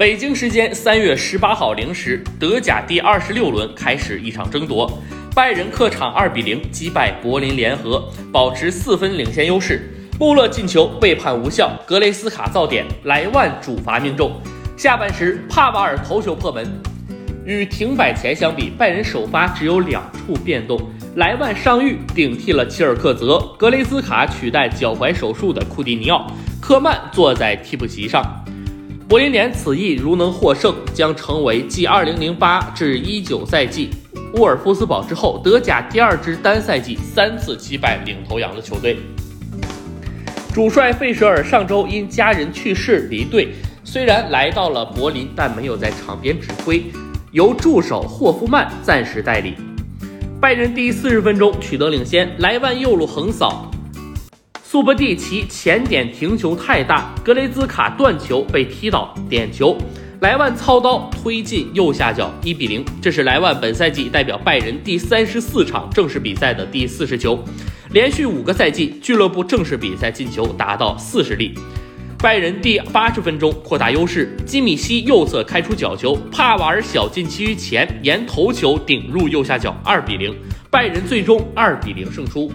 北京时间三月十八号零时，德甲第二十六轮开始一场争夺，拜仁客场二比零击败柏林联合，保持四分领先优势。穆勒进球被判无效，格雷斯卡造点，莱万主罚命中。下半时，帕瓦尔头球破门。与停摆前相比，拜仁首发只有两处变动：莱万伤愈顶替了齐尔克泽，格雷斯卡取代脚踝手术的库蒂尼奥，科曼坐在替补席上。柏林联此役如能获胜，将成为继2008至19赛季沃尔夫斯堡之后，德甲第二支单赛季三次击败领头羊的球队。主帅费舍尔上周因家人去世离队，虽然来到了柏林，但没有在场边指挥，由助手霍夫曼暂时代理。拜仁第四十分钟取得领先，莱万右路横扫。苏博蒂奇前点停球太大，格雷兹卡断球被踢倒点球，莱万操刀推进右下角，一比零。这是莱万本赛季代表拜仁第三十四场正式比赛的第四十球，连续五个赛季俱乐部正式比赛进球达到四十粒。拜仁第八十分钟扩大优势，基米希右侧开出角球，帕瓦尔小禁区前沿头球顶入右下角，二比零。拜仁最终二比零胜出。